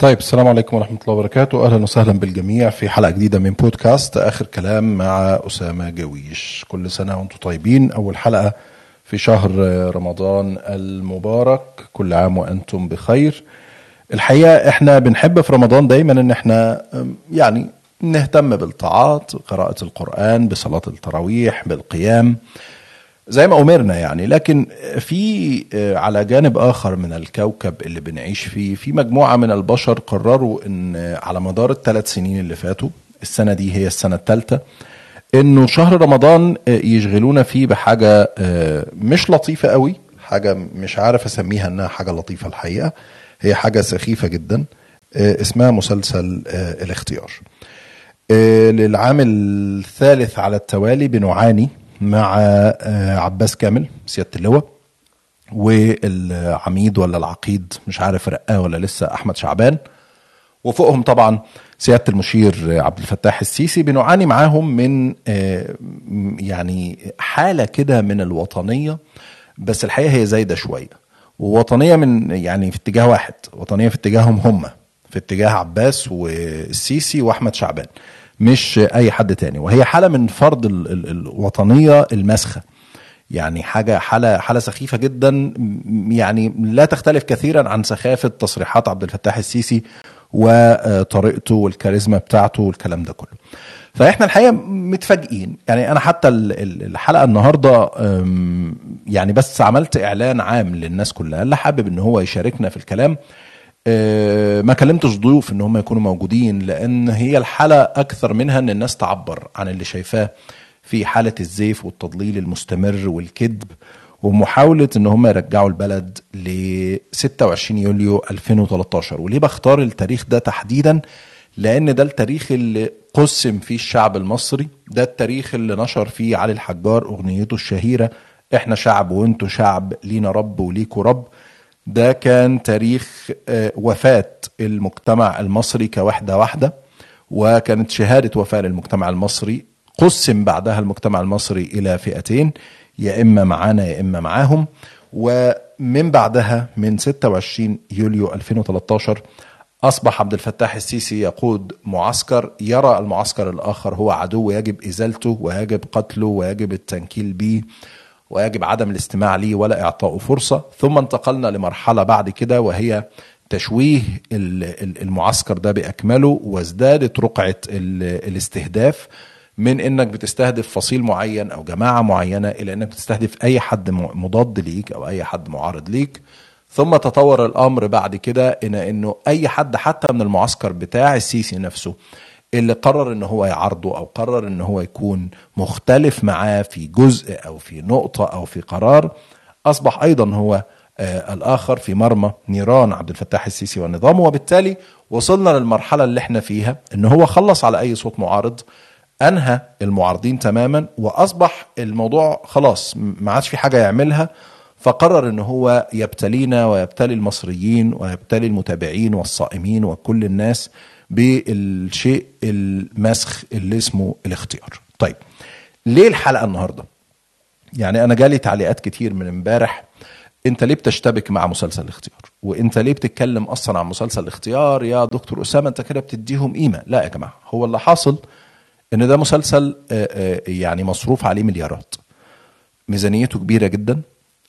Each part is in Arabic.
طيب السلام عليكم ورحمة الله وبركاته. أهلا وسهلا بالجميع في حلقة جديدة من بودكاست آخر كلام مع أسامة جويش. كل سنة وأنتم طيبين. أول حلقة في شهر رمضان المبارك. كل عام وأنتم بخير. الحقيقة إحنا بنحب في رمضان دايما إن إحنا يعني نهتم بالطاعات قراءة القرآن بصلاة التراويح بالقيام. زي ما أمرنا يعني لكن في على جانب آخر من الكوكب اللي بنعيش فيه في مجموعة من البشر قرروا أن على مدار الثلاث سنين اللي فاتوا السنة دي هي السنة الثالثة إنه شهر رمضان يشغلونا فيه بحاجة مش لطيفة قوي حاجة مش عارف أسميها إنها حاجة لطيفة الحقيقة هي حاجة سخيفة جدا اسمها مسلسل الاختيار. للعام الثالث على التوالي بنعاني مع عباس كامل سيادة اللواء والعميد ولا العقيد مش عارف رقاه ولا لسه أحمد شعبان. وفوقهم طبعا سيادة المشير عبد الفتاح السيسي. بنعاني معاهم من يعني حالة كده من الوطنية بس الحقيقة هي زايدة شوية. ووطنية من يعني في اتجاه واحد وطنية في اتجاههم هم في اتجاه عباس والسيسي وأحمد شعبان. مش أي حد تاني. وهي حالة من فرض ال ال الوطنية المسخة. يعني حاجة حالة حالة سخيفة جدا. يعني لا تختلف كثيرا عن سخافة تصريحات عبد الفتاح السيسي وطريقته والكاريزما بتاعته والكلام ده كله. فإحنا الحقيقة متفاجئين. يعني أنا حتى الحلقة النهارده يعني بس عملت إعلان عام للناس كلها. اللي حابب إن هو يشاركنا في الكلام ما كلمتش ضيوف إن هم يكونوا موجودين لأن هي الحالة أكثر منها إن الناس تعبر عن اللي شايفاه في حالة الزيف والتضليل المستمر والكذب ومحاولة إن هم يرجعوا البلد ل 26 يوليو 2013 وليه بختار التاريخ ده تحديدا؟ لأن ده التاريخ اللي قسم فيه الشعب المصري ده التاريخ اللي نشر فيه علي الحجار أغنيته الشهيرة إحنا شعب وأنتوا شعب لينا رب وليكوا رب ده كان تاريخ وفاة المجتمع المصري كوحدة واحدة وكانت شهادة وفاة للمجتمع المصري قسم بعدها المجتمع المصري إلى فئتين يا إما معانا يا إما معاهم. ومن بعدها من 26 يوليو 2013 أصبح عبد الفتاح السيسي يقود معسكر يرى المعسكر الآخر هو عدو يجب إزالته ويجب قتله ويجب التنكيل به ويجب عدم الاستماع ليه ولا اعطائه فرصة. ثم انتقلنا لمرحلة بعد كده وهي تشويه المعسكر ده بأكمله وازدادت رقعة الاستهداف من إنك بتستهدف فصيل معين أو جماعة معينة إلى إنك بتستهدف أي حد مضاد ليك أو أي حد معارض ليك. ثم تطور الأمر بعد كده إلى إنه أي حد حتى من المعسكر بتاع السيسي نفسه اللي قرر إن هو يعارضه أو قرر إن هو يكون مختلف معاه في جزء أو في نقطة أو في قرار أصبح أيضا هو آه الآخر في مرمى نيران عبد الفتاح السيسي ونظامه. وبالتالي وصلنا للمرحلة اللي إحنا فيها إن هو خلص على أي صوت معارض أنهى المعارضين تماما وأصبح الموضوع خلاص ما عادش في حاجة يعملها. فقرر إن هو يبتلينا ويبتلي المصريين ويبتلي المتابعين والصائمين وكل الناس بالشيء المسخ اللي اسمه الاختيار. طيب ليه الحلقة النهارده؟ يعني أنا جالي تعليقات كتير من امبارح أنت ليه بتشتبك مع مسلسل الاختيار؟ وأنت ليه بتتكلم أصلا عن مسلسل الاختيار؟ يا دكتور أسامة أنت كده بتديهم قيمة. لا يا جماعة هو اللي حاصل إن ده مسلسل يعني مصروف عليه مليارات. ميزانيته كبيرة جدا.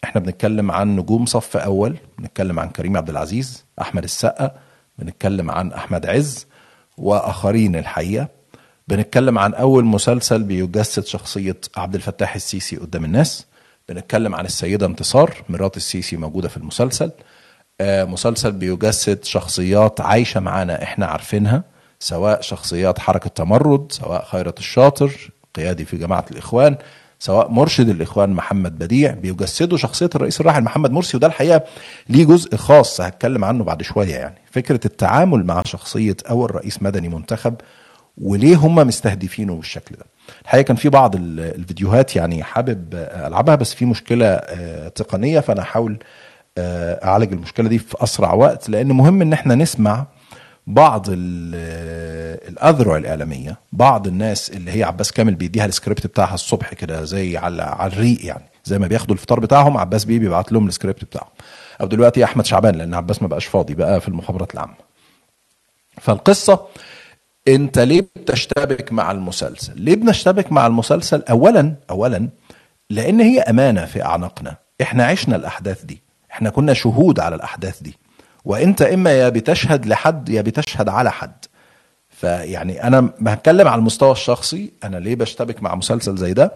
إحنا بنتكلم عن نجوم صف أول بنتكلم عن كريم عبد العزيز أحمد السقا بنتكلم عن أحمد عز. وآخرين الحقيقة. بنتكلم عن أول مسلسل بيجسد شخصية عبد الفتاح السيسي قدام الناس. بنتكلم عن السيدة انتصار مرات السيسي موجودة في المسلسل. آه مسلسل بيجسد شخصيات عايشة معانا إحنا عارفينها سواء شخصيات حركة تمرد سواء خيرت الشاطر قيادي في جماعة الإخوان. سواء مرشد الإخوان محمد بديع بيجسدوا شخصية الرئيس الراحل محمد مرسي وده الحقيقة ليه جزء خاص هتكلم عنه بعد شوية يعني. فكرة التعامل مع شخصية اول رئيس مدني منتخب وليه هم مستهدفينه بالشكل ده. الحقيقة كان في بعض الفيديوهات يعني حابب ألعبها بس في مشكلة تقنية فأنا هحاول أعالج المشكلة دي في أسرع وقت لأن مهم إن إحنا نسمع بعض الأذرع الإعلامية بعض الناس اللي هي عباس كامل بيديها السكريبت بتاعها الصبح كده زي على على الريق يعني زي ما بياخدوا الفطار بتاعهم عباس بيه بيبعت لهم السكريبت بتاعهم. أو دلوقتي أحمد شعبان لأن عباس ما بقاش فاضي بقى في المخابرات العامة. فالقصة أنت ليه بتشتبك مع المسلسل؟ ليه بنشتبك مع المسلسل؟ اولا اولا لأن هي أمانة في أعناقنا. إحنا عشنا الأحداث دي. إحنا كنا شهود على الأحداث دي. وانت اما يا بتشهد لحد يا بتشهد على حد. فيعني أنا بتكلم على المستوى الشخصي أنا ليه بشتبك مع مسلسل زي ده؟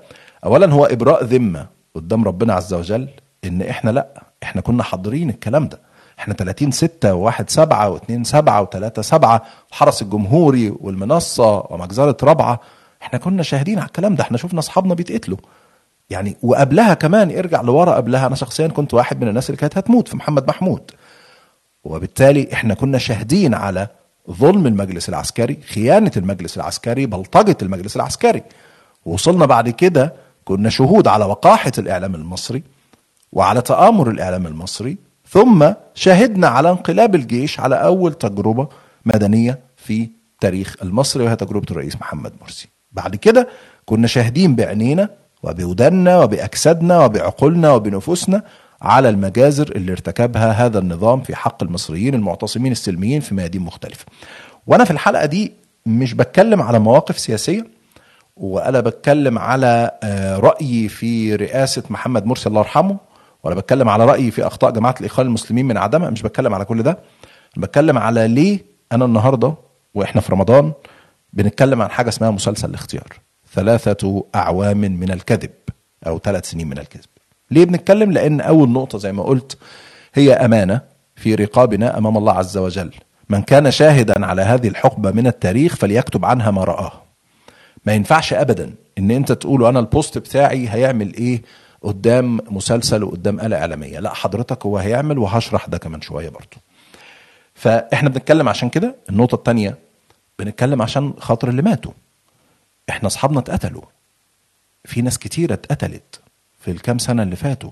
اولا هو إبراء ذمة قدام ربنا عز وجل إن إحنا لأ إحنا كنا حاضرين الكلام ده. إحنا 30 6 و1 7 و2 7 و3 7 الحرس الجمهوري والمنصة ومجزرة رابعة. إحنا كنا شاهدين على الكلام ده إحنا شفنا أصحابنا بيتقتلوا. يعني وقبلها كمان ارجع لورا قبلها أنا شخصيا كنت واحد من الناس اللي كانت هتموت في محمد محمود. وبالتالي إحنا كنا شاهدين على ظلم المجلس العسكري خيانة المجلس العسكري بلطجة المجلس العسكري. وصلنا بعد كده كنا شهود على وقاحة الإعلام المصري وعلى تآمر الإعلام المصري ثم شهدنا على انقلاب الجيش على أول تجربة مدنية في تاريخ المصري وهي تجربة الرئيس محمد مرسي. بعد كده كنا شاهدين بعينينا وبودنا وبأجسادنا وبعقولنا وبنفوسنا على المجازر اللي ارتكبها هذا النظام في حق المصريين المعتصمين السلميين في ميادين مختلفة. وأنا في الحلقة دي مش بتكلم على مواقف سياسية وأنا بتكلم على رأيي في رئاسة محمد مرسي الله يرحمه ولا بتكلم على رأيي في أخطاء جماعة الإخوان المسلمين من عدمها مش بتكلم على كل ده. بتكلم على ليه أنا النهاردة وإحنا في رمضان بنتكلم عن حاجة اسمها مسلسل الاختيار ثلاثة أعوام من الكذب أو ثلاث سنين من الكذب. ليه بنتكلم؟ لأن أول نقطة زي ما قلت هي أمانة في رقابنا أمام الله عز وجل. من كان شاهدا على هذه الحقبة من التاريخ فليكتب عنها ما رآه. ما ينفعش أبدا إن أنت تقول أنا البوست بتاعي هيعمل إيه قدام مسلسل وقدام آلة إعلامية. لا حضرتك هو هيعمل وهشرح ده كمان شوية برضو. فإحنا بنتكلم عشان كده. النقطة التانية بنتكلم عشان خاطر اللي ماتوا. إحنا أصحابنا اتقتلوا. في ناس كتيرة اتقتلت. في الكام سنة اللي فاتوا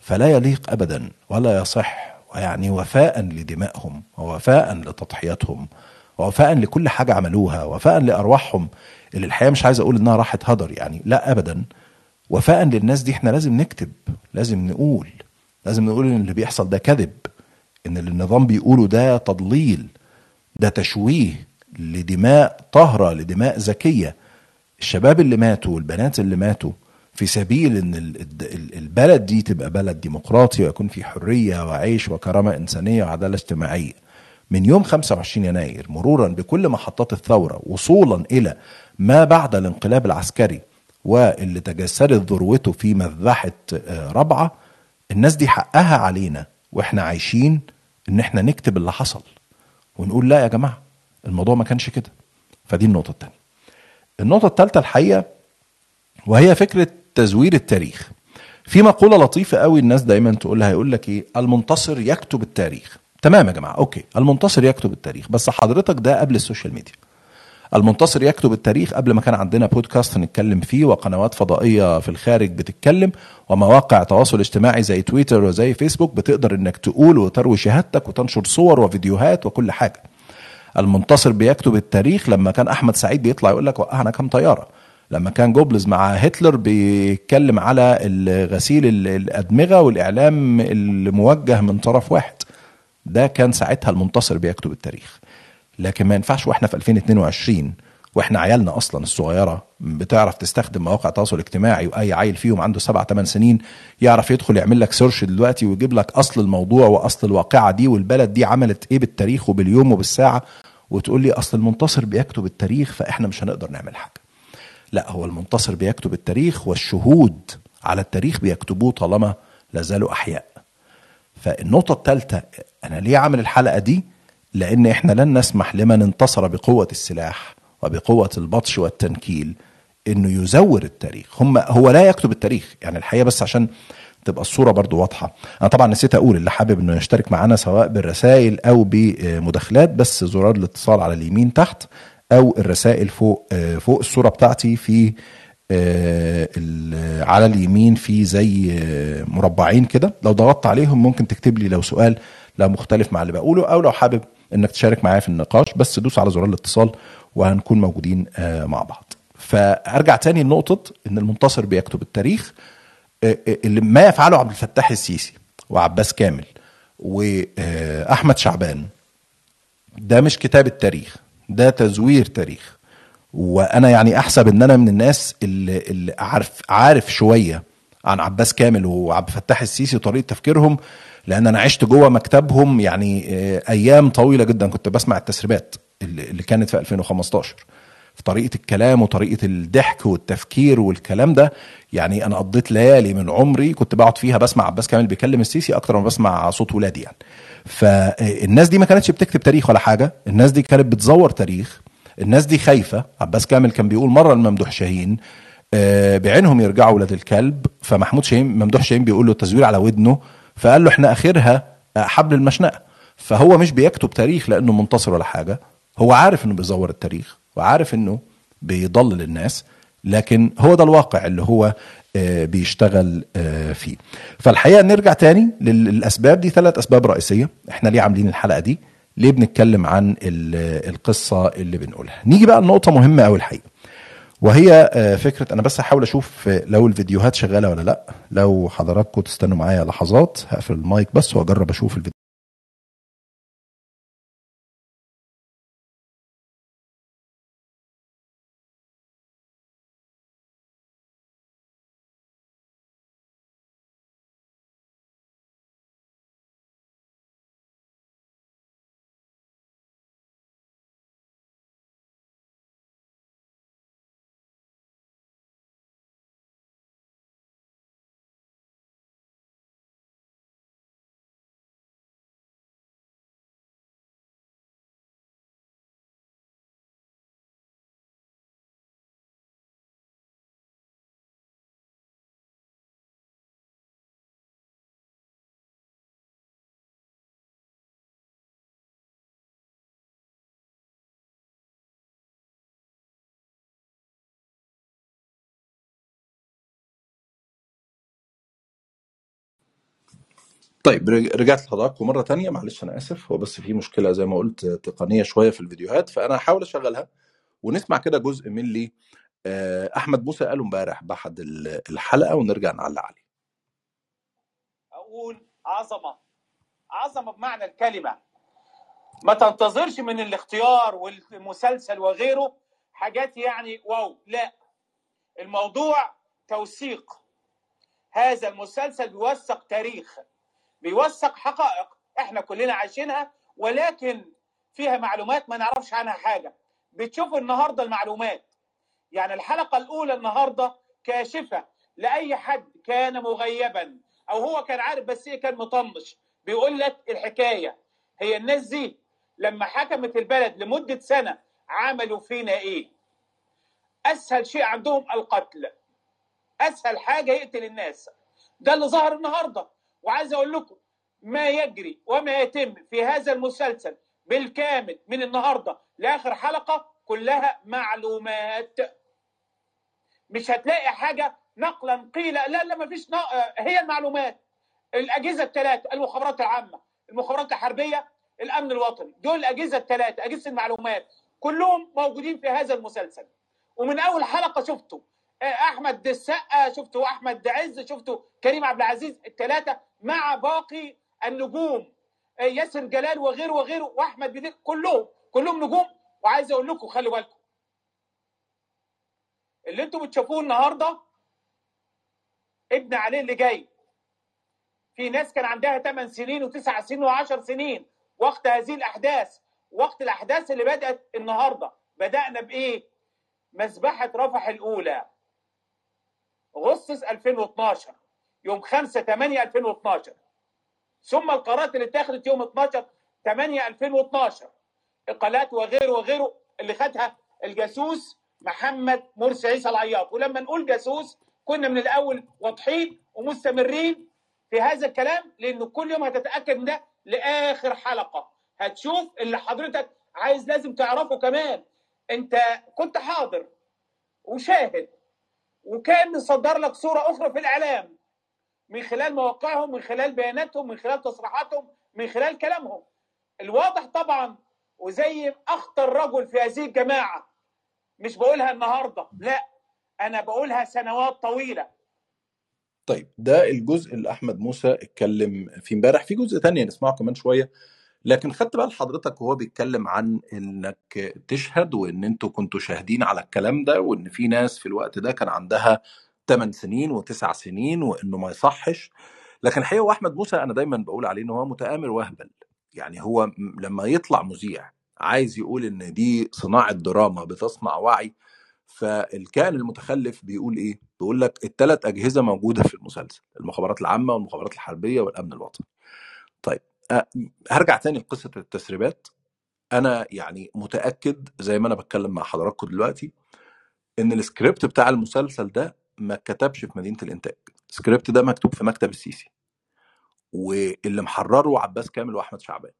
فلا يليق أبدا ولا يصح ويعني وفاء لدمائهم ووفاء لتضحياتهم ووفاء لكل حاجة عملوها وفاء لأرواحهم اللي الحقيقة مش عايز أقول إنها راحت هدر يعني لا أبدا. وفاء للناس دي إحنا لازم نكتب لازم نقول لازم نقول إن اللي بيحصل ده كذب إن اللي النظام بيقوله ده تضليل ده تشويه لدماء طاهرة لدماء زكية الشباب اللي ماتوا والبنات اللي ماتوا في سبيل إن البلد دي تبقى بلد ديمقراطي ويكون في حرية وعيش وكرامة إنسانية وعدالة اجتماعية. من يوم 25 يناير مرورا بكل محطات الثورة وصولا إلى ما بعد الانقلاب العسكري واللي تجسدت ذروته في مذبحة ربعة الناس دي حقها علينا وإحنا عايشين إن إحنا نكتب اللي حصل ونقول لا يا جماعة الموضوع ما كانش كده. فدي النقطة الثانية النقطة الثالثة الحقيقة وهي فكرة تزوير التاريخ. في مقولة لطيفة قوي الناس دايما تقولها يقول لك إيه؟ المنتصر يكتب التاريخ. تمام يا جماعة okay. المنتصر يكتب التاريخ. بس حضرتك ده قبل ال social media. المنتصر يكتب التاريخ قبل ما كان عندنا بودكاست نتكلم فيه وقنوات فضائية في الخارج بتتكلم ومواقع تواصل اجتماعي زي تويتر وزي فيسبوك بتقدر إنك تقول وتروي شهادتك وتنشر صور وفيديوهات وكل حاجة. المنتصر بيكتب التاريخ لما كان أحمد سعيد بيطلع يقول لك وقعنا كام طيارة. لما كان جوبلز مع هتلر بيتكلم على غسيل الأدمغة والإعلام الموجه من طرف واحد. ده كان ساعتها المنتصر بيكتب التاريخ. لكن ما ينفعش وإحنا في 2022 وإحنا عيالنا أصلا الصغيرة بتعرف تستخدم مواقع التواصل الاجتماعي وأي عيل فيهم عنده سبع ثمان سنين يعرف يدخل يعمل لك search دلوقتي ويجيب لك أصل الموضوع وأصل الواقعة دي والبلد دي عملت إيه بالتاريخ وباليوم وبالساعة وتقول لي أصل المنتصر بيكتب التاريخ فإحنا مش هنقدر نعمل حاجة. لا هو المنتصر بيكتب التاريخ والشهود على التاريخ بيكتبوه طالما لازالوا أحياء. فالنقطة الثالثة أنا ليه عامل الحلقة دي؟ لأن إحنا لن نسمح لمن انتصر بقوة السلاح وبقوة البطش والتنكيل إنه يزور التاريخ. هم هو لا يكتب التاريخ يعني الحقيقة بس عشان تبقى الصورة برضو واضحة. أنا طبعا نسيت أقول اللي حابب إنه يشترك معانا سواء بالرسائل أو بمداخلات بس زرار الاتصال على اليمين تحت. أو الرسائل فوق فوق الصورة بتاعتي في على اليمين في زي مربعين كده. لو ضغطت عليهم ممكن تكتب لي لو سؤال لو مختلف مع اللي بقوله أو لو حابب إنك تشارك معايا في النقاش. بس دوس على زرار الاتصال وهنكون موجودين مع بعض. فأرجع تاني لنقطة إن المنتصر بيكتب التاريخ اللي ما يفعله عبد الفتاح السيسي وعباس كامل واحمد شعبان. ده مش كتابة تاريخ ده تزوير تاريخ. وأنا يعني أحسب إن أنا من الناس اللي, اللي عارف عارف شوية عن عباس كامل وعبد الفتاح السيسي وطريقة تفكيرهم لأن أنا عشت جوه مكتبهم يعني آه، أيام طويلة جدا كنت بسمع التسريبات اللي اللي كانت في 2015 في طريقة الكلام وطريقة الضحك والتفكير والكلام ده يعني أنا قضيت ليالي من عمري كنت بقعد فيها بسمع عباس كامل بيكلم السيسي أكتر ما بسمع صوت ولادي يعني. فالناس دي ما كانتش بتكتب تاريخ ولا حاجة الناس دي كانت بتزور تاريخ الناس دي خايفة. عباس كامل كان بيقول مرة لممدوح شاهين آه، بعينهم يرجعوا ولاد الكلب فمحمود شاهين ممدوح شاهين بيقول له التزوير على ودنه فقال له إحنا آخرها حبل المشنقة. فهو مش بيكتب تاريخ لأنه منتصر ولا حاجة هو عارف إنه بيزور التاريخ وعارف إنه بيضلل الناس لكن هو ده الواقع اللي هو آه، بيشتغل آه، فيه. فالحقيقة نرجع تاني لل- للأسباب. دي ثلاث أسباب رئيسية. إحنا ليه عاملين الحلقة دي؟ ليه بنتكلم عن ال- القصة اللي بنقولها؟ نيجي بقى لنقطة مهمة قوي الحقيقة وهي آه، فكرة أنا بس هحاول أشوف لو الفيديوهات شغالة ولا لأ. لو حضراتكم تستنوا معايا لحظات هقفل المايك بس وأجرب أشوف الفيديو طيب رج- رجعت لحضراتكم مرة تانية. معلش أنا آسف. هو بس في مشكلة زي ما قلت تقنية شوية في الفيديوهات فأنا هحاول أشغلها ونسمع كده جزء من اللي آه، أحمد موسى قاله امبارح بأحد ال- الحلقة ونرجع نعلق عليه. أقول عظمة عظمة بمعنى الكلمة. ما تنتظرش من الاختيار والمسلسل وغيره حاجات يعني واو لا. الموضوع توثيق. هذا المسلسل بيوثق تاريخ. بيوثق حقائق إحنا كلنا عايشينها ولكن فيها معلومات ما نعرفش عنها حاجة. بتشوف النهارده المعلومات. يعني الحلقة الأولى النهارده كاشفة لأي حد كان مغيبا أو هو كان عارف بس إيه كان مطنش بيقول لك الحكاية. هي الناس دي لما حكمت البلد لمدة سنة عملوا فينا إيه؟ أسهل شيء عندهم القتل. أسهل حاجة يقتل الناس. ده اللي ظهر النهارده. وعايز أقول لكم ما يجري وما يتم في هذا المسلسل بالكامل من النهارده لآخر حلقة كلها معلومات. مش هتلاقي حاجة نقلا قيل لا لا ما فيش هي المعلومات. الأجهزة الثلاثه المخابرات العامة المخابرات الحربية الأمن الوطني دول الأجهزة الثلاثه أجهزة المعلومات كلهم موجودين في هذا المسلسل. ومن أول حلقة شفتوا آه، أحمد السقا شفتوا أحمد عز شفتوا كريم عبد العزيز الثلاثه مع باقي النجوم. آه، ياسر جلال وغيره وغيره وأحمد بدير كلهم كلهم نجوم. وعايز أقول لكم خلي بالكم. اللي أنتم بتشوفوه النهارده ابن علي اللي جاي. في ناس كان عندها 8 سنين و9 سنين و10 سنين. وقت هذه الأحداث وقت الأحداث اللي بدأت النهارده. بدأنا بإيه؟ مذبحه رفح الأولى. اغسطس 2012 يوم 5 8 2012 ثم القرارات اللي اتخذت يوم 12 8 2012 اقالات وغيره وغيره اللي خدها الجاسوس محمد مرسي عيسى العياط. ولما نقول جاسوس كنا من الأول واضحين ومستمرين في هذا الكلام لأنه كل يوم هتتأكد من ده لآخر حلقة. هتشوف اللي حضرتك عايز لازم تعرفه كمان. أنت كنت حاضر وشاهد وكان مصدر لك صورة أخرى في الإعلام من خلال مواقعهم من خلال بياناتهم من خلال تصريحاتهم من خلال كلامهم. الواضح طبعا وزي أخطر رجل في هذه الجماعة. مش بقولها النهارده لا أنا بقولها سنوات طويلة. طيب ده الجزء اللي أحمد موسى اتكلم فيه امبارح. في جزء تاني نسمعه كمان شوية. لكن خدت بال حضرتك وهو بيتكلم عن إنك تشهد وإن أنتوا كنتوا شاهدين على الكلام ده وإن في ناس في الوقت ده كان عندها 8 سنين وتسع سنين وإنه ما يصحش لكن الحقيقة هو أحمد موسى أنا دايما بقول عليه إن هو متآمر وهبل يعني هو لما يطلع مذيع عايز يقول إن دي صناعة دراما بتصنع وعي فالكائن المتخلف بيقول إيه؟ بيقول لك الثلاث أجهزة موجودة في المسلسل المخابرات العامة والمخابرات الحربية والأمن الوطني. طيب أه هرجع تاني لقصة التسريبات. أنا يعني متأكد زي ما أنا بتكلم مع حضراتكم دلوقتي إن السكريبت بتاع المسلسل ده ما اتكتبش في مدينة الإنتاج. السكريبت ده مكتوب في مكتب السيسي. واللي محرره عباس كامل وأحمد شعبان.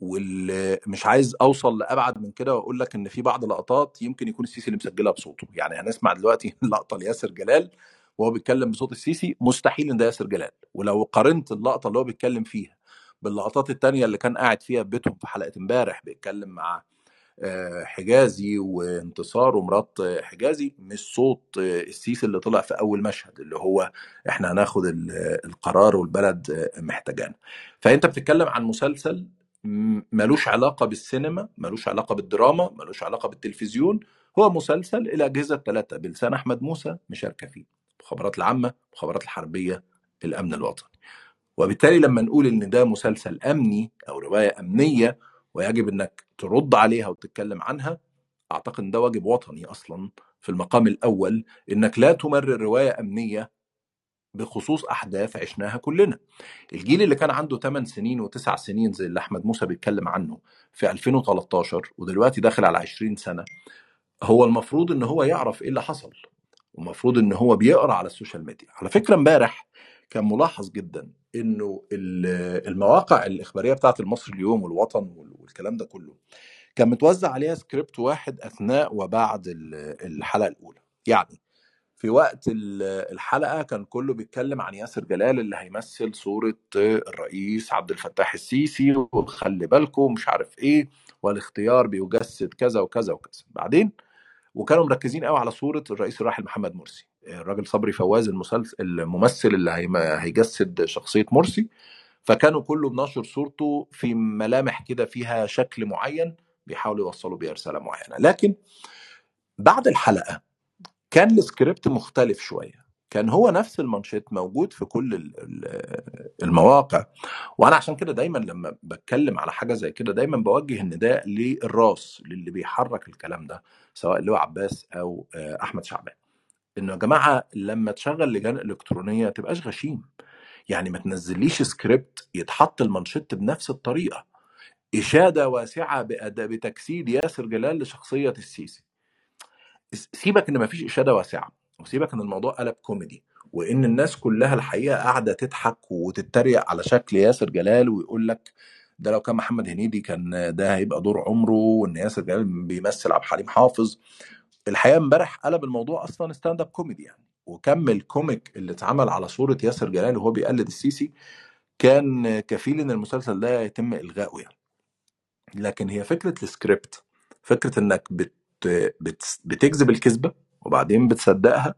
واللي مش عايز أوصل لأبعد من كده وأقول لك إن في بعض لقطات يمكن يكون السيسي اللي مسجلها بصوته. يعني هنسمع دلوقتي لقطة لياسر جلال وهو بيتكلم بصوت السيسي مستحيل إن ده ياسر جلال. ولو قارنت اللقطة اللي هو بيتكلم فيها باللقطات التانية اللي كان قاعد فيها في بيتهم في حلقة امبارح بيتكلم مع آه، حجازي وانتصار ومرات حجازي مش صوت السيسي اللي طلع في أول مشهد اللي هو إحنا هناخد ال- القرار والبلد محتاجانا. فأنت بتتكلم عن مسلسل ملوش علاقة بالسينما ملوش علاقة بالدراما ملوش علاقة بالتلفزيون هو مسلسل الأجهزة الثلاثه بلسان أحمد موسى مشاركة فيه المخابرات العامة المخابرات الحربية الأمن الوطني. وبالتالي لما نقول إن ده مسلسل أمني أو رواية أمنية ويجب إنك ترد عليها وتتكلم عنها أعتقد إن ده واجب وطني أصلا في المقام الأول إنك لا تمرر رواية أمنية بخصوص أحداث عشناها كلنا. الجيل اللي كان عنده 8 سنين و9 سنين زي اللي أحمد موسى بيتكلم عنه في 2013 ودلوقتي داخل على 20 سنة هو المفروض إن هو يعرف إيه اللي حصل ومفروض إن هو بيقرأ على ال social media. على فكرة إمبارح كان ملاحظ جدا إنه ال- المواقع الإخبارية بتاعت المصري اليوم والوطن وال- والكلام ده كله كان متوزع عليها سكريبت واحد أثناء وبعد ال- الحلقة الأولى. يعني في وقت ال- الحلقة كان كله بيتكلم عن ياسر جلال اللي هيمثل صورة الرئيس عبد الفتاح السيسي وخلي بالكم مش عارف إيه والاختيار بيجسد كذا وكذا وكذا. بعدين وكانوا مركزين قوي على صورة الرئيس الراحل محمد مرسي. الراجل صبري فواز المسلسل الممثل اللي هيجسد شخصية مرسي. فكانوا كله بنشر صورته في ملامح كده فيها شكل معين بيحاولوا يوصلوا بيها رسالة معينة. لكن بعد الحلقة كان السكريبت مختلف شوية. كان هو نفس المانشيت موجود في كل ال- ال- المواقع. وأنا عشان كده دايما لما بتكلم على حاجة زي كده دايما بوجه النداء للراس للي بيحرك الكلام ده سواء اللي هو عباس أو آه، أحمد شعبان. إنه يا جماعة لما تشغل لجان إلكترونية تبقاش غشيم. يعني ما تنزليش سكريبت يتحط المانشيت بنفس الطريقة. إشادة واسعة بتجسيد ياسر جلال لشخصية السيسي. سيبك إن مفيش إشادة واسعة وسيبك إن الموضوع قلب كوميدي وإن الناس كلها الحقيقة قاعدة تضحك وتتريق على شكل ياسر جلال ويقول لك ده لو كان محمد هنيدي كان ده هيبقى دور عمره وإن ياسر جلال بيمثل عبد الحليم حافظ. الحقيقة امبارح قلب الموضوع أصلا stand up comedy يعني. وكم ال comic اللي اتعمل على صورة ياسر جلال وهو بيقلد السيسي كان كفيل إن المسلسل ده يتم إلغائه يعني. لكن هي فكرة السكريبت فكرة إنك بت بت بتجذب الكذبة وبعدين بتصدقها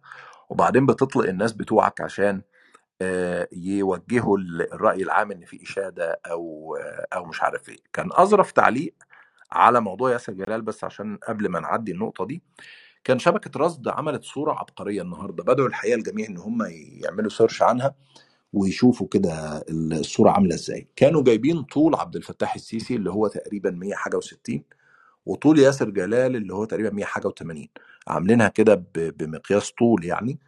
وبعدين بتطلق الناس بتوعك عشان آه، يوجهوا ال- الرأي العام إن في إشادة أو آه، أو مش عارف إيه. كان أظرف تعليق على موضوع ياسر جلال بس عشان قبل ما نعدي النقطة دي كان شبكة رصد عملت صورة عبقرية النهارده بدأوا الحقيقة الجميع إن هم يعملوا سيرش عنها ويشوفوا كده الصورة عاملة إزاي. كانوا جايبين طول عبد الفتاح السيسي اللي هو تقريبا 100 حاجة و60 وطول ياسر جلال اللي هو تقريبا 100 حاجة و80 عاملينها كده بمقياس طول يعني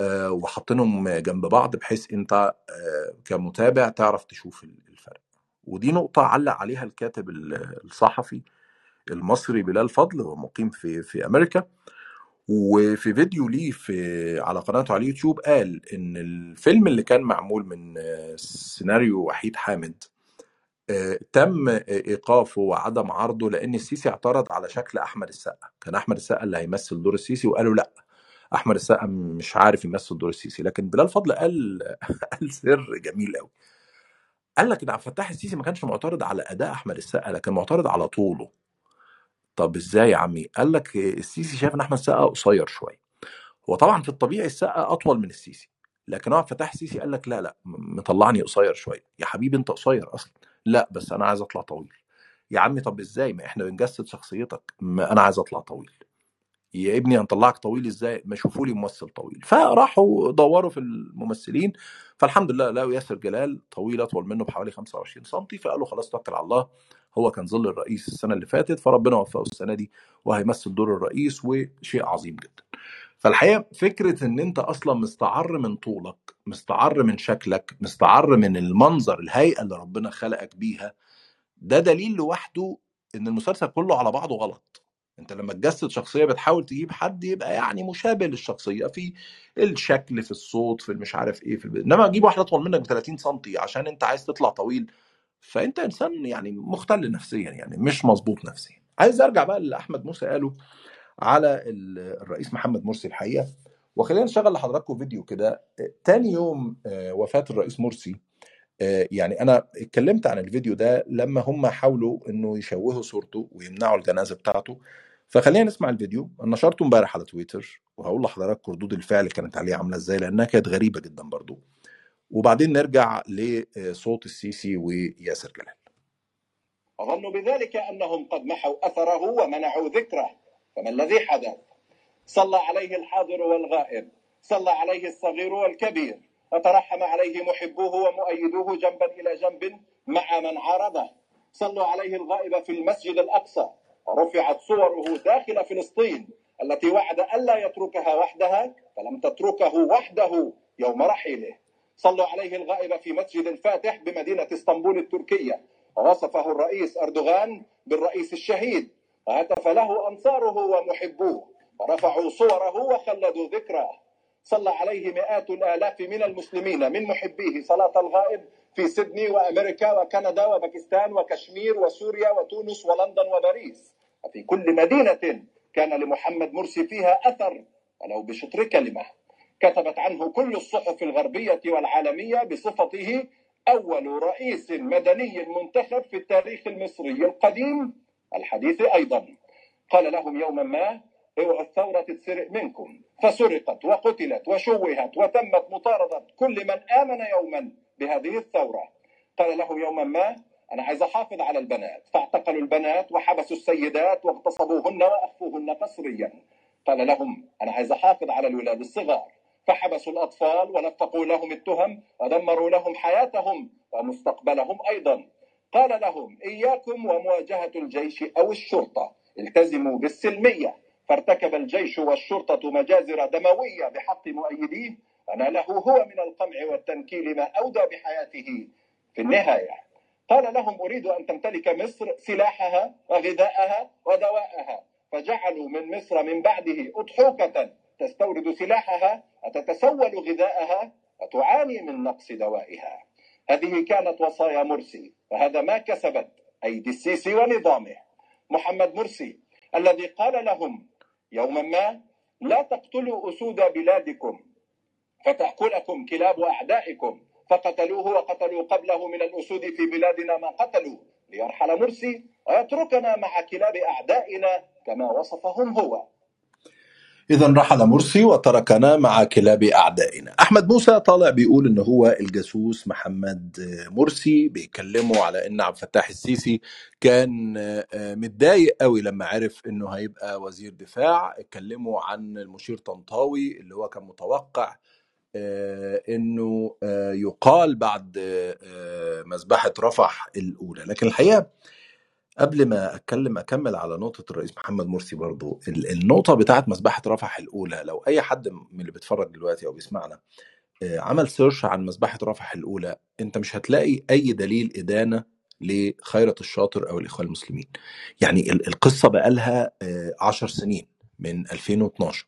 آه، وحاطينهم جنب بعض بحيث أنت آه، كمتابع تعرف تشوف ودي نقطة علق عليها الكاتب ال- الصحفي المصري بلال فضل هو مقيم في في أمريكا. وفي فيديو ليه في على قناته على اليوتيوب قال إن الفيلم اللي كان معمول من سيناريو وحيد حامد آه، تم إيقافه وعدم عرضه لأن السيسي اعترض على شكل أحمد السقا. كان أحمد السقا اللي هيمثل دور السيسي وقالوا لأ أحمد السقا مش عارف يمثل دور السيسي. لكن بلال فضل قال قال سر جميل قوي قال لك إن عبد الفتاح السيسي ما كانش معترض على أداء أحمد السقا لكن معترض على طوله. طب إزاي يا عمي؟ قال لك السيسي شايف إن أحمد السقا قصير شوية. هو طبعا في الطبيعي السقا أطول من السيسي لكن هو الفتاح السيسي قال لك لا لا مطلعني قصير شوية. يا حبيبي أنت قصير أصلا. لا بس أنا عايز أطلع طويل. يا عمي طب إزاي؟ ما إحنا بنجسد شخصيتك. ما أنا عايز أطلع طويل. يا ابني هنطلعك طويل إزاي؟ ما شوفوا لي ممثل طويل. فراحوا دوروا في الممثلين. فالحمد لله لقوا ياسر جلال طويل أطول منه بحوالي 25 سم فقالوا خلاص توكل على الله هو كان ظل الرئيس السنة اللي فاتت فربنا وفقه السنة دي وهيمثل دور الرئيس وشيء عظيم جدا. فالحقيقة فكرة إن أنت أصلا مستعر من طولك مستعر من شكلك مستعر من المنظر الهيئة اللي ربنا خلقك بيها ده دليل لوحده إن المسلسل كله على بعضه غلط. انت لما تجسد شخصية بتحاول تجيب حد يبقى يعني مشابه للشخصية في الشكل في الصوت في المش عارف إيه في. انما تجيب واحد اطول منك ب 30 سم عشان انت عايز تطلع طويل فانت انسان يعني مختل نفسيا يعني مش مظبوط نفسيا. عايز ارجع بقى اللي احمد موسى قاله على ال- الرئيس محمد مرسي الحقيقة. وخلينا نشغل لحضراتكم فيديو كده. تاني يوم آه، وفاة الرئيس مرسي آه، يعني أنا اتكلمت عن الفيديو ده لما هم حاولوا إنه يشوهوا صورته ويمنعوا الجنازة بتاعته. فخلينا نسمع الفيديو. أنا نشرته امبارح على تويتر وهقول لحضراتكم ردود الفعل كانت عليه عاملة إزاي لأنها كانت غريبة جدا برضو. وبعدين نرجع لصوت السيسي وياسر جلال. أظن بذلك أنهم قد محوا أثره ومنعوا ذكره. فما الذي حدث؟ صلى عليه الحاضر والغائب صلى عليه الصغير والكبير وترحم عليه محبوه ومؤيدوه جنبا إلى جنب مع من عارضه. صلوا عليه الغائب في المسجد الأقصى ورفعت صوره داخل فلسطين التي وعد ألا يتركها وحدها فلم تتركه وحده يوم رحيله. صلوا عليه الغائب في مسجد الفاتح بمدينة اسطنبول التركية. ووصفه الرئيس أردوغان بالرئيس الشهيد. وهتف له أنصاره ومحبوه. ورفعوا صوره وخلدوا ذكراه. صلى عليه مئات الآلاف من المسلمين من محبيه صلاة الغائب في سيدني وأمريكا وكندا وباكستان وكشمير وسوريا وتونس ولندن وباريس. وفي كل مدينة كان لمحمد مرسي فيها أثر ولو بشطر كلمة. كتبت عنه كل الصحف الغربية والعالمية بصفته أول رئيس مدني منتخب في التاريخ المصري القديم. الحديث أيضا. قال لهم يوما ما اوعوا الثورة تتسرق منكم. فسرقت وقتلت وشوهت وتمت مطاردة كل من آمن يوما بهذه الثورة. قال له يوما ما أنا عايز أحافظ على البنات. فاعتقلوا البنات وحبسوا السيدات واغتصبوهن وأخفوهن قسريا قال لهم أنا عايز أحافظ على الولاد الصغار. فحبسوا الأطفال ولفقوا لهم التهم ودمروا لهم حياتهم ومستقبلهم أيضا. قال لهم إياكم ومواجهة الجيش أو الشرطة. التزموا بالسلمية. فارتكب الجيش والشرطة مجازر دموية بحق مؤيديه. وناله هو من القمع والتنكيل ما أودى بحياته. في النهاية قال لهم أريد أن تمتلك مصر سلاحها وغذاءها ودواءها. فجعلوا من مصر من بعده أضحوكة تستورد سلاحها وتتسول غذاءها وتعاني من نقص دوائها. هذه كانت وصايا مرسي وهذا ما كسبت أيدي السيسي ونظامه. محمد مرسي الذي قال لهم يوما ما لا تقتلوا أسود بلادكم فتأكلكم كلاب أعدائكم فقتلوه وقتلوا قبله من الأسود في بلادنا ما قتلوا ليرحل مرسي ويتركنا مع كلاب أعدائنا كما وصفهم هو. اذا رحل مرسي وتركنا مع كلاب أعدائنا. أحمد موسى طالع بيقول إن هو الجاسوس محمد مرسي بيكلموا على إن عبد الفتاح السيسي كان متضايق قوي لما عرف إنه هيبقى وزير دفاع. اتكلموا عن المشير طنطاوي اللي هو كان متوقع آه، إنه آه، يقال بعد آه، مذبحة رفح الأولى. لكن الحقيقة قبل ما أتكلم أكمل على نقطة الرئيس محمد مرسي برضو. ال- النقطة بتاعت مذبحة رفح الأولى لو أي حد من اللي بيتفرج دلوقتي أو بيسمعنا آه، عمل سيرش عن مذبحة رفح الأولى أنت مش هتلاقي أي دليل إدانة لخيرة الشاطر أو الاخوان المسلمين. يعني ال- القصة بقالها آه، عشر سنين من 2012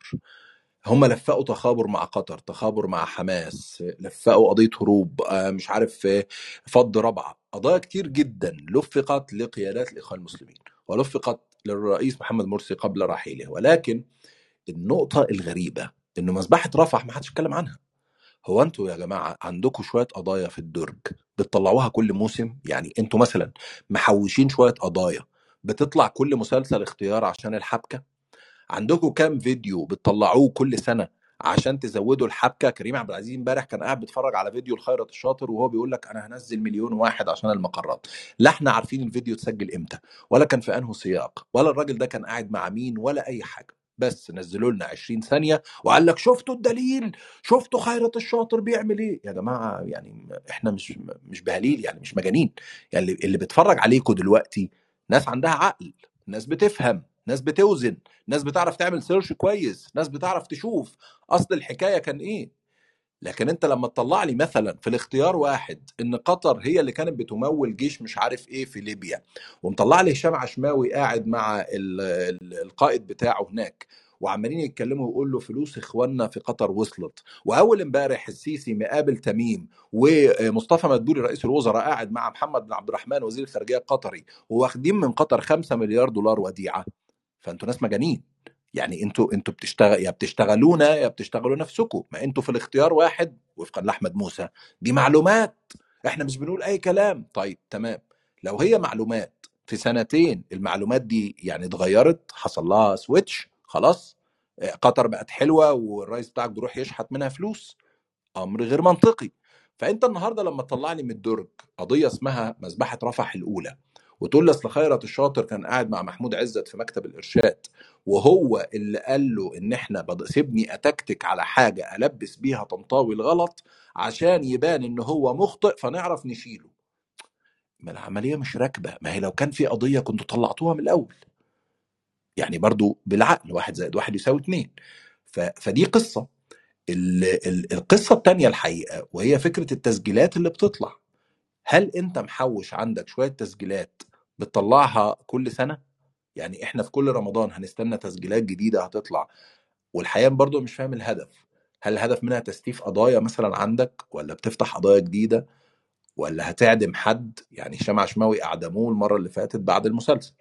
هم لفقوا تخابر مع قطر تخابر مع حماس لفقوا قضية هروب آه، مش عارف آه، فض رابعة قضايا كتير جدا. لفقت لقيادات الإخوان المسلمين ولفقت للرئيس محمد مرسي قبل رحيله. ولكن النقطة الغريبة إنه مذبحة رفح ما حدش اتكلم عنها. هو أنتوا يا جماعة عندكم شوية قضايا في الدرج بتطلعوها كل موسم؟ يعني أنتوا مثلا محوشين شوية قضايا بتطلع كل مسلسل اختيار عشان الحبكة؟ عندكم كام فيديو بتطلعوه كل سنة عشان تزودوا الحبكة؟ كريم عبد العزيز امبارح كان قاعد بيتفرج على فيديو الخيرت الشاطر وهو بيقول لك أنا هنزل مليون واحد عشان المقرات. لا إحنا عارفين الفيديو اتسجل إمتى ولا كان في انه سياق ولا الراجل ده كان قاعد مع مين ولا أي حاجة. بس نزلوا لنا 20 ثانية وقال لك شفتوا الدليل شفتوا خيرت الشاطر بيعمل إيه؟ يا جماعة يعني إحنا مش مش بهليل يعني مش مجانين. يعني اللي بيتفرج عليكم دلوقتي ناس عندها عقل ناس بتفهم. ناس بتوزن ناس بتعرف تعمل سيرش كويس ناس بتعرف تشوف أصل الحكاية كان إيه. لكن أنت لما تطلع لي مثلا في الاختيار واحد إن قطر هي اللي كانت بتمول جيش مش عارف إيه في ليبيا ومطلع لي هشام عشماوي قاعد مع ال- ال- القائد بتاعه هناك وعمالين يتكلموا ويقول له فلوس إخواننا في قطر وصلت. وأول امبارح السيسي مقابل تميم ومصطفى مدبولي رئيس الوزراء قاعد مع محمد بن عبد الرحمن وزير الخارجية القطري وواخدين من قطر 5 مليار دولار وديعة. فأنتوا ناس مجانين. يعني أنتوا أنتوا بتشتغل يا بتشتغلونا يا بتشتغلوا نفسكم. ما أنتوا في الاختيار واحد وفقا لأحمد موسى. دي معلومات. إحنا مش بنقول أي كلام. طيب تمام. لو هي معلومات في سنتين المعلومات دي يعني اتغيرت حصل لها سويتش خلاص آه، قطر بقت حلوة والرئيس بتاعك بيروح يشحت منها فلوس. أمر غير منطقي. فأنت النهارده لما تطلع لي من الدرج قضية اسمها مذبحه رفح الأولى. وتقول لي أصل خيرت الشاطر كان قاعد مع محمود عزت في مكتب الإرشاد وهو اللي قال له إن إحنا سيبني أتكتك على حاجة ألبس بيها طنطاوي الغلط عشان يبان إن هو مخطئ فنعرف نشيله. ما العملية مش راكبة ما هي لو كان في قضية كنتوا طلعتوها من الأول. يعني برضو بالعقل واحد زائد واحد يساوي اتنين. فدي قصة. ال... ال... القصة التانية الحقيقة وهي فكرة التسجيلات اللي بتطلع. هل أنت محوش عندك شوية تسجيلات بتطلعها كل سنة؟ يعني إحنا في كل رمضان هنستنى تسجيلات جديدة هتطلع والحقيقة برضو مش فاهم الهدف. هل الهدف منها تستيف قضايا مثلا عندك ولا بتفتح قضايا جديدة ولا هتعدم حد؟ يعني هشام عشماوي أعدموه المرة اللي فاتت بعد المسلسل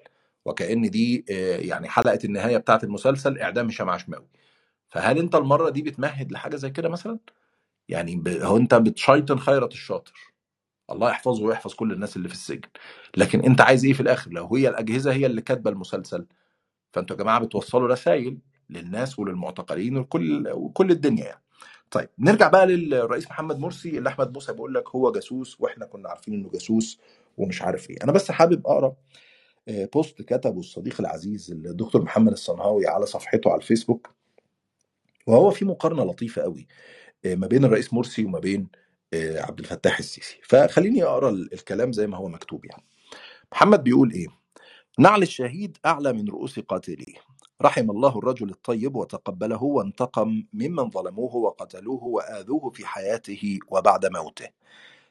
وكأن دي آه، يعني حلقة النهاية بتاعت المسلسل إعدام هشام عشماوي فهل أنت المرة دي بتمهد لحاجة زي كده مثلا؟ يعني. هو أنت بتشيطن خيرت الشاطر. الله يحفظه ويحفظ كل الناس اللي في السجن. لكن أنت عايز إيه في الآخر؟ لو هي الأجهزة هي اللي كاتبة المسلسل فأنتوا يا جماعة بتوصلوا رسائل للناس وللمعتقلين وكل وكل الدنيا يعني. طيب نرجع بقى للرئيس محمد مرسي. اللي أحمد موسى بيقول لك هو جاسوس وإحنا كنا عارفين إنه جاسوس ومش عارف إيه. أنا بس حابب أقرأ آه، بوست كتبه الصديق العزيز الدكتور محمد الصنهاوي على صفحته على الفيسبوك. وهو في مقارنة لطيفة قوي آه، ما بين الرئيس مرسي وما بين عبد الفتاح السيسي. فخليني أقرأ ال- الكلام زي ما هو مكتوب يعني. محمد بيقول إيه؟ نعل الشهيد أعلى من رؤوس قاتليه رحم الله الرجل الطيب وتقبله وانتقم ممن ظلموه وقتلوه وآذوه في حياته وبعد موته.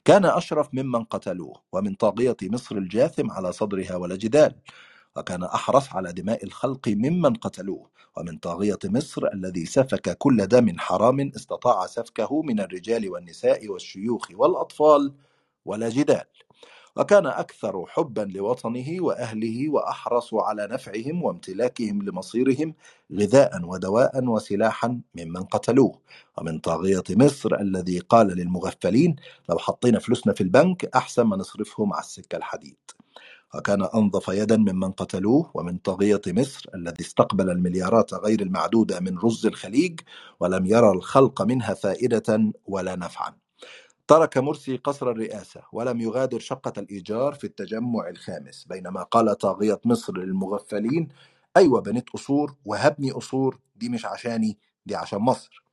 كان أشرف ممن قتلوه. ومن طاغية مصر الجاثم على صدرها ولا جدال وكان أحرص على دماء الخلق ممن قتلوه ومن طاغية مصر الذي سفك كل دم حرام استطاع سفكه من الرجال والنساء والشيوخ والأطفال ولا جدال. وكان أكثر حبا لوطنه وأهله وأحرص على نفعهم وامتلاكهم لمصيرهم غذاء ودواء وسلاحا ممن قتلوه. ومن طاغية مصر الذي قال للمغفلين لو حطينا فلوسنا في البنك أحسن ما نصرفهم على السكة الحديد. وكان أنظف يدا ممن قتلوه ومن طاغية مصر الذي استقبل المليارات غير المعدودة من رز الخليج ولم يرى الخلق منها فائدة ولا نفعا. ترك مرسي قصر الرئاسة ولم يغادر شقة الإيجار في التجمع الخامس بينما قال طاغية مصر للمغفلين أيوة بنيت قصور وهبني قصور دي مش عشاني دي عشان مصر.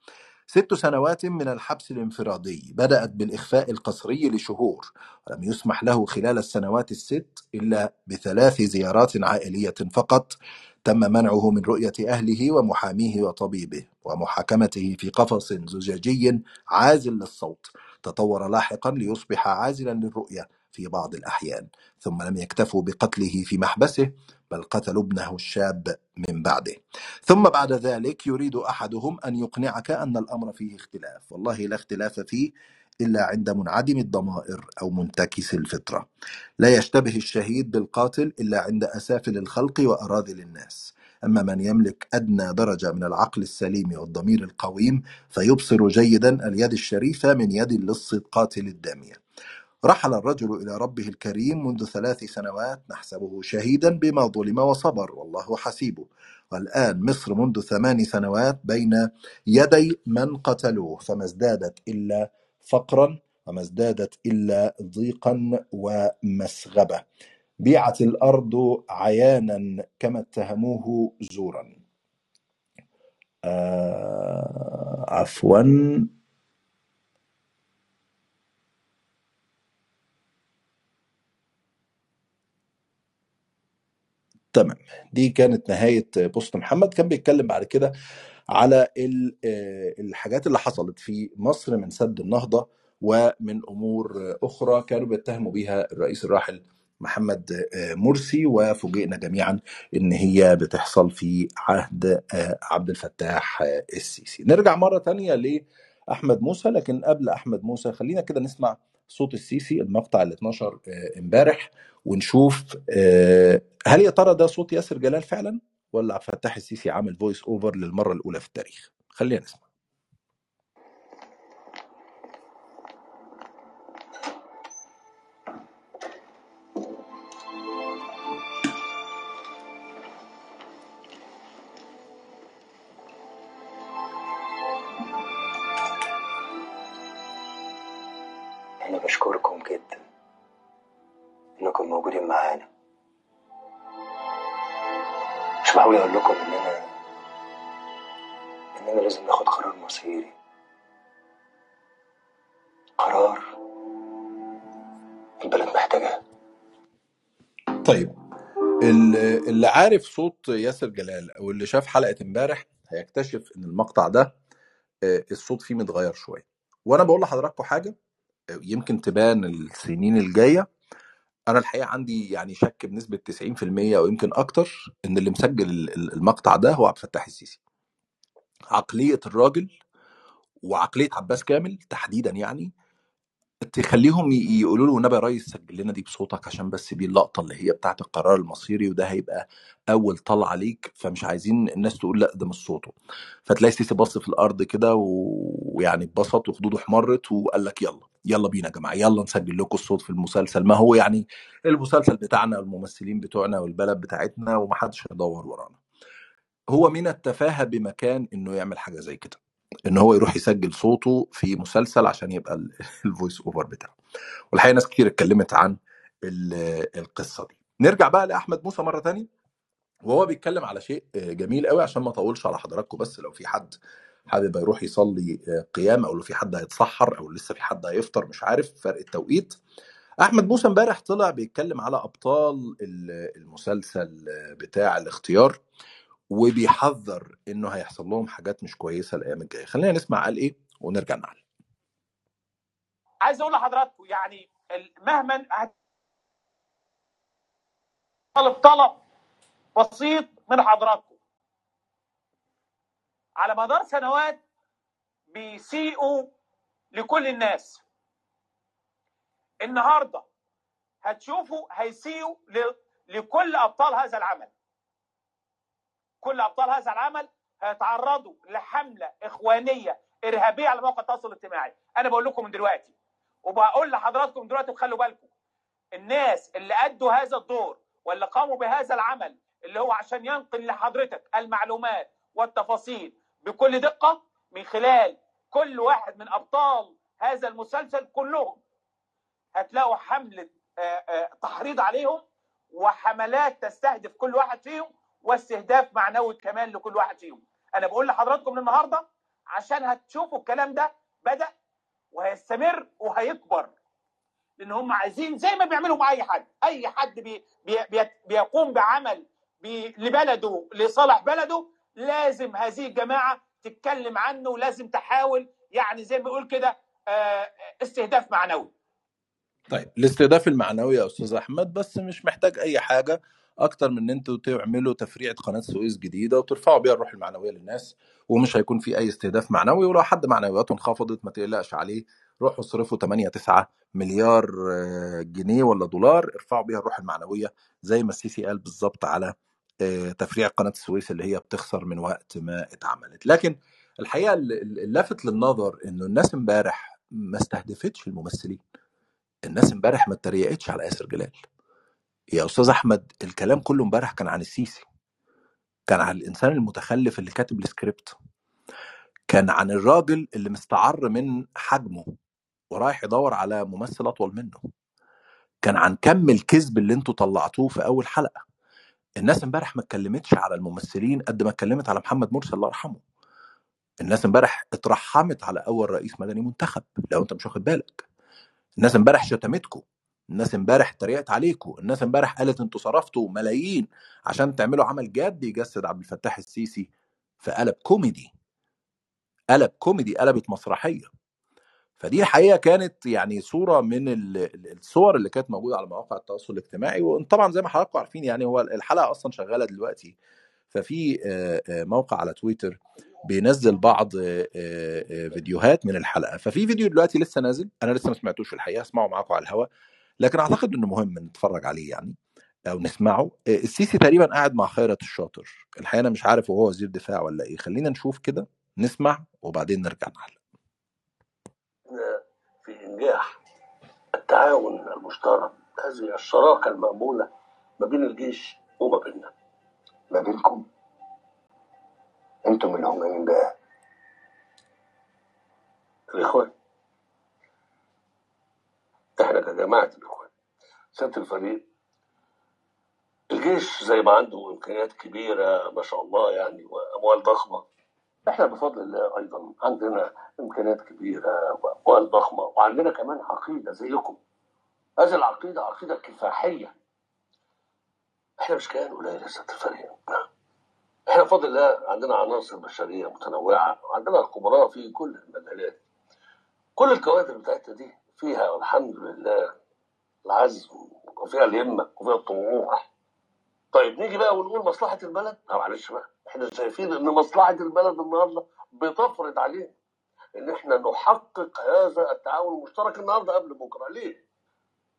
ست سنوات من الحبس الانفرادي بدأت بالإخفاء القسري لشهور ولم يسمح له خلال السنوات الست إلا بثلاث زيارات عائلية فقط تم منعه من رؤية أهله ومحاميه وطبيبه ومحاكمته في قفص زجاجي عازل للصوت تطور لاحقا ليصبح عازلا للرؤية. في بعض الأحيان ثم لم يكتفوا بقتله في محبسه بل قتلوا ابنه الشاب من بعده. ثم بعد ذلك يريد أحدهم أن يقنعك أن الأمر فيه اختلاف. والله لا اختلاف فيه إلا عند منعدم الضمائر أو منتكس الفطرة. لا يشتبه الشهيد بالقاتل إلا عند أسافل الخلق وأراذل الناس. أما من يملك أدنى درجة من العقل السليم والضمير القويم فيبصر جيدا اليد الشريفة من يد اللص القاتل الداميه رحل الرجل إلى ربه الكريم منذ ثلاث سنوات نحسبه شهيدا بما ظلم وصبر والله حسيبه. والآن مصر منذ ثمان سنوات بين يدي من قتلوه فما ازدادت إلا فقرا وما ازدادت إلا ضيقا ومسغبة. بيعت الأرض عيانا كما اتهموه زورا. آه عفوا. تمام. دي كانت نهاية بوست محمد. كان بيتكلم بعد كده على آه، الحاجات اللي حصلت في مصر من سد النهضة ومن أمور أخرى كانوا بيتهموا بيها الرئيس الراحل محمد آه، مرسي وفوجئنا جميعا إن هي بتحصل في عهد آه، عبد الفتاح السيسي. نرجع مرة تانية لأحمد موسى لكن قبل أحمد موسى خلينا كده نسمع صوت السيسي المقطع اللي اتنشر آه، امبارح ونشوف آه، هل يا ترى ده صوت ياسر جلال فعلا؟ ولا عبد الفتاح السيسي عامل voice over للمرة الأولى في التاريخ؟ خلينا نسمع. عارف صوت ياسر جلال أو اللي شاف حلقة امبارح هيكتشف إن المقطع ده آه، الصوت فيه متغير شوية. وأنا بقول لحضراتكم حاجة آه، يمكن تبان السنين الجاية. أنا الحقيقة عندي يعني شك بنسبة 90% أو يمكن أكتر إن اللي مسجل ال- ال- المقطع ده هو عبد الفتاح السيسي. عقلية الراجل وعقلية عباس كامل تحديدا يعني تخليهم يقولوا له النبي يا ريس سجل لنا دي بصوتك عشان بس دي اللقطه اللي هي بتاعت القرار المصيري وده هيبقى أول طلعة ليك فمش عايزين الناس تقول لأ ده مش صوته. فتلاقي السيسي بص في الأرض كده ويعني اتبسط وخدوده احمرت وقال لك يلا يلا بينا يا جماعة يلا نسجل لكم الصوت في المسلسل. ما هو يعني المسلسل بتاعنا والممثلين بتوعنا والبلد بتاعتنا ومحدش هيدور ورانا. هو من التفاهة بمكان إنه يعمل حاجة زي كده. إن هو يروح يسجل صوته في مسلسل عشان يبقى ال- ال voice over بتاعه. والحقيقة ناس كتير اتكلمت عن ال- القصة دي. نرجع بقى لأحمد موسى مرة تانية وهو بيتكلم على شيء جميل قوي عشان ما أطولش على حضراتكم بس لو في حد حابب يروح يصلي قيام أو لو في حد هيتسحر أو لسه في حد هيفطر مش عارف فرق التوقيت. أحمد موسى امبارح طلع بيتكلم على أبطال ال- المسلسل بتاع الاختيار. وبيحذر إنه هيحصل لهم حاجات مش كويسة الأيام الجاية. خلينا نسمع قال إيه ونرجع نعلم. عايز أقول لحضراتكم يعني مهما طلب طلب بسيط من حضراتكم. على مدار سنوات بيسيئوا لكل الناس. النهارده هتشوفوا هيسيئوا لكل أبطال هذا العمل. كل أبطال هذا العمل هيتعرضوا لحملة إخوانية إرهابية على مواقع التواصل الاجتماعي. أنا بقول لكم من دلوقتي وبقول لحضراتكم دلوقتي وخلوا بالكم الناس اللي أدوا هذا الدور واللي قاموا بهذا العمل اللي هو عشان ينقل لحضرتك المعلومات والتفاصيل بكل دقة من خلال كل واحد من أبطال هذا المسلسل كلهم هتلاقوا حملة آه، آه، تحريض عليهم وحملات تستهدف كل واحد فيهم واستهداف معنوي كمان لكل واحد فيهم. أنا بقول لحضراتكم النهارده عشان هتشوفوا الكلام ده بدأ وهيستمر وهيكبر لأن هم عايزين زي ما بيعملوا مع أي حد أي حد بي بي بي بيقوم بعمل بي لبلده لصالح بلده لازم هذه الجماعة تتكلم عنه ولازم تحاول يعني زي ما بيقول كده آه، استهداف معنوي. طيب الاستهداف المعنوي يا أستاذ أحمد بس مش محتاج أي حاجة. أكتر من إن أنتوا تعملوا تفريعه قناة سويس جديدة وترفعوا بيها الروح المعنوية للناس ومش هيكون في أي استهداف معنوي ولو حد معنوياته انخفضت ما تقلقش عليه. روحوا اصرفوا 8 9 مليار آه، جنيه ولا دولار ارفعوا بيها الروح المعنوية زي ما السيسي قال بالظبط على آه، تفريع قناة السويس اللي هي بتخسر من وقت ما اتعملت. لكن الحقيقة ال- ال- اللافت للنظر إنه الناس امبارح ما استهدفتش الممثلين الناس امبارح ما اتريقتش على ياسر جلال. يا أستاذ أحمد الكلام كله امبارح كان عن السيسي. كان عن الإنسان المتخلف اللي كاتب السكريبت. كان عن الراجل اللي مستعر من حجمه ورايح يدور على ممثل أطول منه. كان عن كم الكذب اللي أنتوا طلعتوه في أول حلقة. الناس امبارح ما اتكلمتش على الممثلين قد ما اتكلمت على محمد مرسي الله يرحمه. الناس امبارح اترحمت على أول رئيس مدني منتخب لو انت مش واخد بالك. الناس امبارح شتمتكم الناس امبارح اتريقت عليكم الناس امبارح قالت أنتوا صرفتوا ملايين عشان تعملوا عمل جاد يجسد عبد الفتاح السيسي في قلب كوميدي. قلب كوميدي قلبت مسرحية. فدي الحقيقة كانت يعني صورة من ال- ال- الصور اللي كانت موجودة على مواقع التواصل الاجتماعي وطبعا زي ما حضراتكم عارفين يعني هو الحلقة أصلا شغالة دلوقتي. ففي موقع على تويتر بينزل بعض فيديوهات من الحلقة. ففي فيديو دلوقتي لسه نازل أنا لسه ما سمعتوش الحقيقة اسمعه معاكم على الهواء لكن أعتقد إنه مهم نتفرج عليه يعني أو نسمعه. آه، السيسي تقريبا قاعد مع خيرت الشاطر. الحقيقة أنا مش عارف وهو وزير دفاع ولا إيه. خلينا نشوف كده نسمع وبعدين نرجع نعلق. في إنجاح التعاون المشترك هذه الشراكة المأمولة ما بين الجيش وما بيننا. ما بينكم؟ أنتم اللي هم مين بقى. الإخوان. إحنا كجماعة الإخوان سيادة الفريق الجيش زي ما عنده إمكانيات كبيرة ما شاء الله يعني وأموال ضخمة. إحنا بفضل الله أيضا عندنا إمكانيات كبيرة وأموال ضخمة وعندنا كمان عقيدة زيكم. هذه العقيدة عقيدة كفاحية. إحنا مش كيان قليل يا سيادة الفريق. إحنا بفضل الله عندنا عناصر بشرية متنوعة وعندنا خبراء في كل المجالات. كل الكوادر بتاعتنا دي فيها الحمد لله. العزم وفيها الهمة وفيها الطموح. طيب نيجي بقى ونقول مصلحة البلد؟ لا معلش بقى إحنا شايفين إن مصلحة البلد النهارده بتفرض علينا إن إحنا نحقق هذا التعاون المشترك النهارده قبل بكرة. ليه؟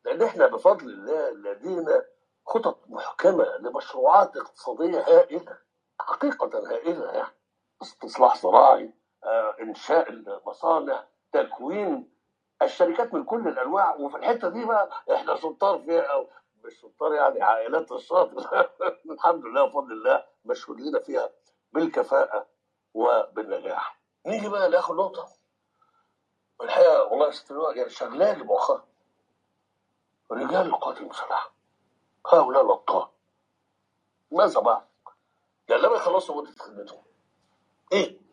لأن إحنا بفضل الله لدينا خطط محكمة لمشروعات اقتصادية هائلة حقيقة هائلة يعني. استصلاح زراعي آه، إنشاء المصانع تكوين الشركات من كل الأنواع وفي الحتة دي بقى إحنا شطار فيها أو مش شطار يعني عائلات الشاطر. الحمد لله بفضل الله مشهود لنا فيها بالكفاءة وبالنجاح. نيجي بقى لآخر نقطة. الحقيقة والله اللواء يعني شغلاني مؤخرا. رجال القوات المسلحه هؤلاء الأبطال. ماذا بعد؟ يعني لما يخلصوا مدة خدمتهم. إيه؟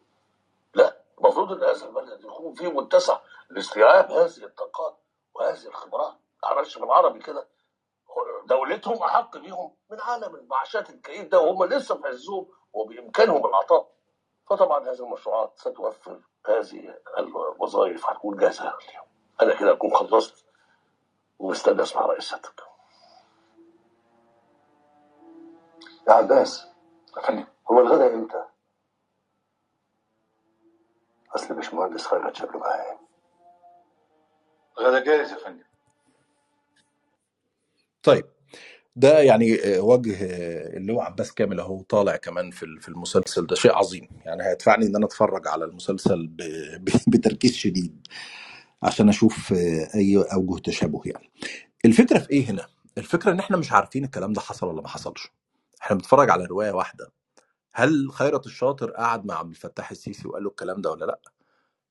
المفروض إن هذا البلد يكون فيه متسع لاستيعاب هذه الطاقات وهذه الخبرات. معلش بالعربي كده. دولتهم أحق بيهم من عالم المعاشات الكئيب ده وهم لسه في عزهم وبإمكانهم العطاء. فطبعا هذه المشروعات ستوفر هذه الوظائف. هتكون جاهزة اليوم. أنا كده أكون خلصت ومستني أسمع رأي سيادتك يا عباس هو الغدا إمتى؟ اصل باشمهندس خيرت شكله معايا غدا جاهز يا فندم طيب ده يعني آه، وجه آه، اللي هو عباس كامل اهو طالع كمان في ال- في المسلسل ده. شيء عظيم. يعني هيدفعني إن أنا أتفرج على المسلسل ب- ب- بتركيز شديد عشان أشوف آه، أي أوجه تشابه يعني. الفكرة في إيه هنا؟ الفكرة إن إحنا مش عارفين الكلام ده حصل ولا ما حصلش. إحنا بنتفرج على رواية واحدة. هل خيرت الشاطر قعد مع عبد الفتاح السيسي وقال له الكلام ده ولا لأ؟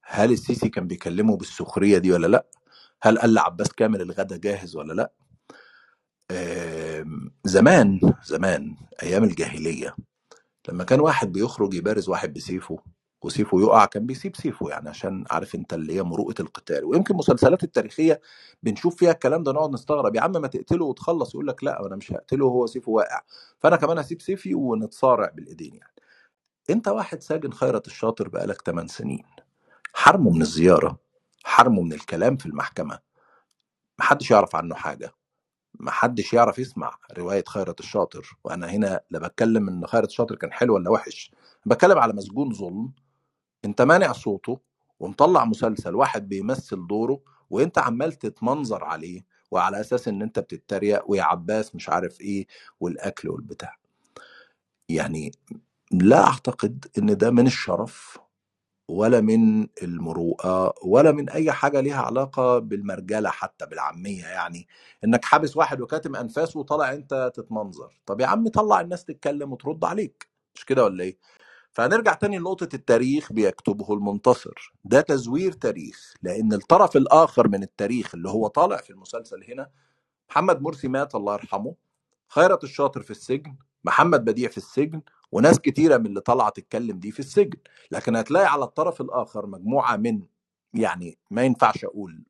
هل السيسي كان بيكلمه بالسخرية دي ولا لأ؟ هل قال لعباس كامل الغدا جاهز ولا لأ؟ زمان زمان أيام الجاهلية لما كان واحد بيخرج يبارز واحد بسيفه وسيفه يقع كان بيسيب سيفه يعني عشان عارف أنت اللي هي مروءة القتال. ويمكن المسلسلات التاريخية بنشوف فيها الكلام ده نقعد نستغرب يا عم ما تقتله وتخلص يقول لك لا أنا مش هقتله وهو سيفه واقع فأنا كمان هسيب سيفي ونتصارع بالإيدين يعني. أنت واحد ساجن خيرت الشاطر بقالك 8 سنين حرمه من الزيارة حرمه من الكلام في المحكمة محدش يعرف عنه حاجة محدش يعرف يسمع رواية خيرت الشاطر وأنا هنا لا بتكلم إن خيرت الشاطر كان حلو ولا وحش بتكلم على مسجون ظلم انت مانع صوته ومطلع مسلسل واحد بيمثل دوره وانت عمال تتمنظر عليه وعلى أساس إن أنت بتتريق ويا عباس مش عارف إيه والأكل والبتاع. يعني لا أعتقد إن ده من الشرف ولا من المروءة ولا من أي حاجة ليها علاقة بالمرجلة حتى بالعامية يعني. إنك حابس واحد وكاتم أنفاسه وطالع أنت تتمنظر. طب يا عم طلع الناس تتكلم وترد عليك. مش كده ولا إيه؟ فهنرجع تاني لنقطة التاريخ بيكتبه المنتصر. ده تزوير تاريخ لأن الطرف الآخر من التاريخ اللي هو طالع في المسلسل هنا محمد مرسي مات الله يرحمه. خيرت الشاطر في السجن محمد بديع في السجن وناس كتيرة من اللي طالعة تتكلم دي في السجن. لكن هتلاقي على الطرف الآخر مجموعة من يعني ما ينفعش أقول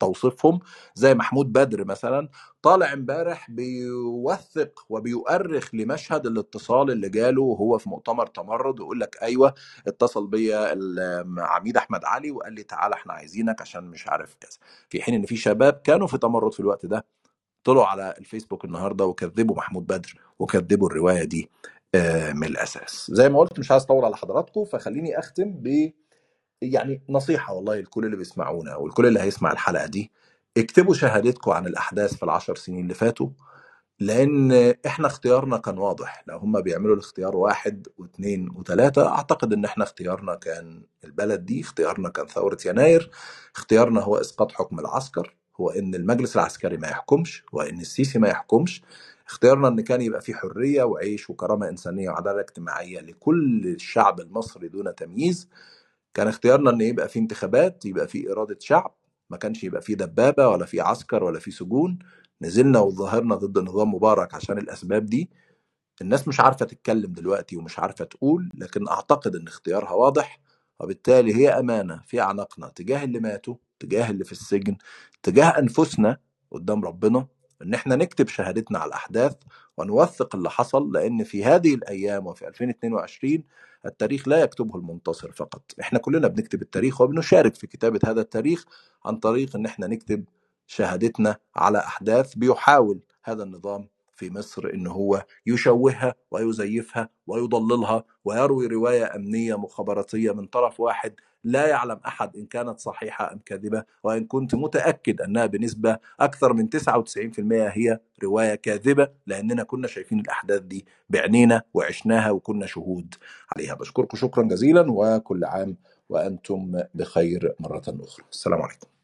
توصيفهم. زي محمود بدر مثلا طالع امبارح بيوثق وبيؤرخ لمشهد الاتصال اللي جاله وهو في مؤتمر تمرد ويقول لك أيوه اتصل بيا العميد أحمد علي وقال لي تعالى إحنا عايزينك عشان مش عارف كذا. في حين إن في شباب كانوا في تمرد في الوقت ده طلعوا على الفيسبوك النهارده وكذبوا محمود بدر وكذبوا الرواية دي من الأساس. زي ما قلت مش عايز أطول على حضراتكم فخليني أختم ب يعني نصيحة والله لكل اللي بيسمعونا والكل اللي هيسمع الحلقة دي اكتبوا شهادتكم عن الأحداث في العشر سنين اللي فاتوا لأن إحنا اختيارنا كان واضح. لو هم بيعملوا الاختيار واحد واثنين وثلاثة أعتقد إن إحنا اختيارنا كان البلد دي اختيارنا كان ثورة يناير اختيارنا هو إسقاط حكم العسكر هو إن المجلس العسكري ما يحكمش وإن السيسي ما يحكمش. اختيارنا إن كان يبقى في حرية وعيش وكرامة إنسانية وعدالة اجتماعية لكل الشعب المصري دون تمييز. كان اختيارنا إن يبقى في انتخابات يبقى في إرادة شعب ما كانش يبقى في دبابة ولا في عسكر ولا في سجون. نزلنا وظاهرنا ضد نظام مبارك عشان الأسباب دي. الناس مش عارفة تتكلم دلوقتي ومش عارفة تقول لكن أعتقد إن اختيارها واضح. وبالتالي هي أمانة في أعناقنا تجاه اللي ماتوا تجاه اللي في السجن تجاه أنفسنا قدام ربنا إن إحنا نكتب شهادتنا على الأحداث ونوثق اللي حصل. لأن في هذه الأيام وفي 2022 التاريخ لا يكتبه المنتصر فقط. إحنا كلنا بنكتب التاريخ وبنشارك في كتابة هذا التاريخ عن طريق إن إحنا نكتب شهادتنا على أحداث بيحاول هذا النظام في مصر إن هو يشوهها ويزيفها ويضللها ويروي رواية أمنية مخابراتية من طرف واحد لا يعلم أحد إن كانت صحيحة أم كاذبة وإن كنت متأكد أنها بنسبة أكثر من 99% هي رواية كاذبة لأننا كنا شايفين الأحداث دي بعينينا وعشناها وكنا شهود عليها. بشكركم شكرا جزيلا وكل عام وأنتم بخير مرة أخرى. السلام عليكم.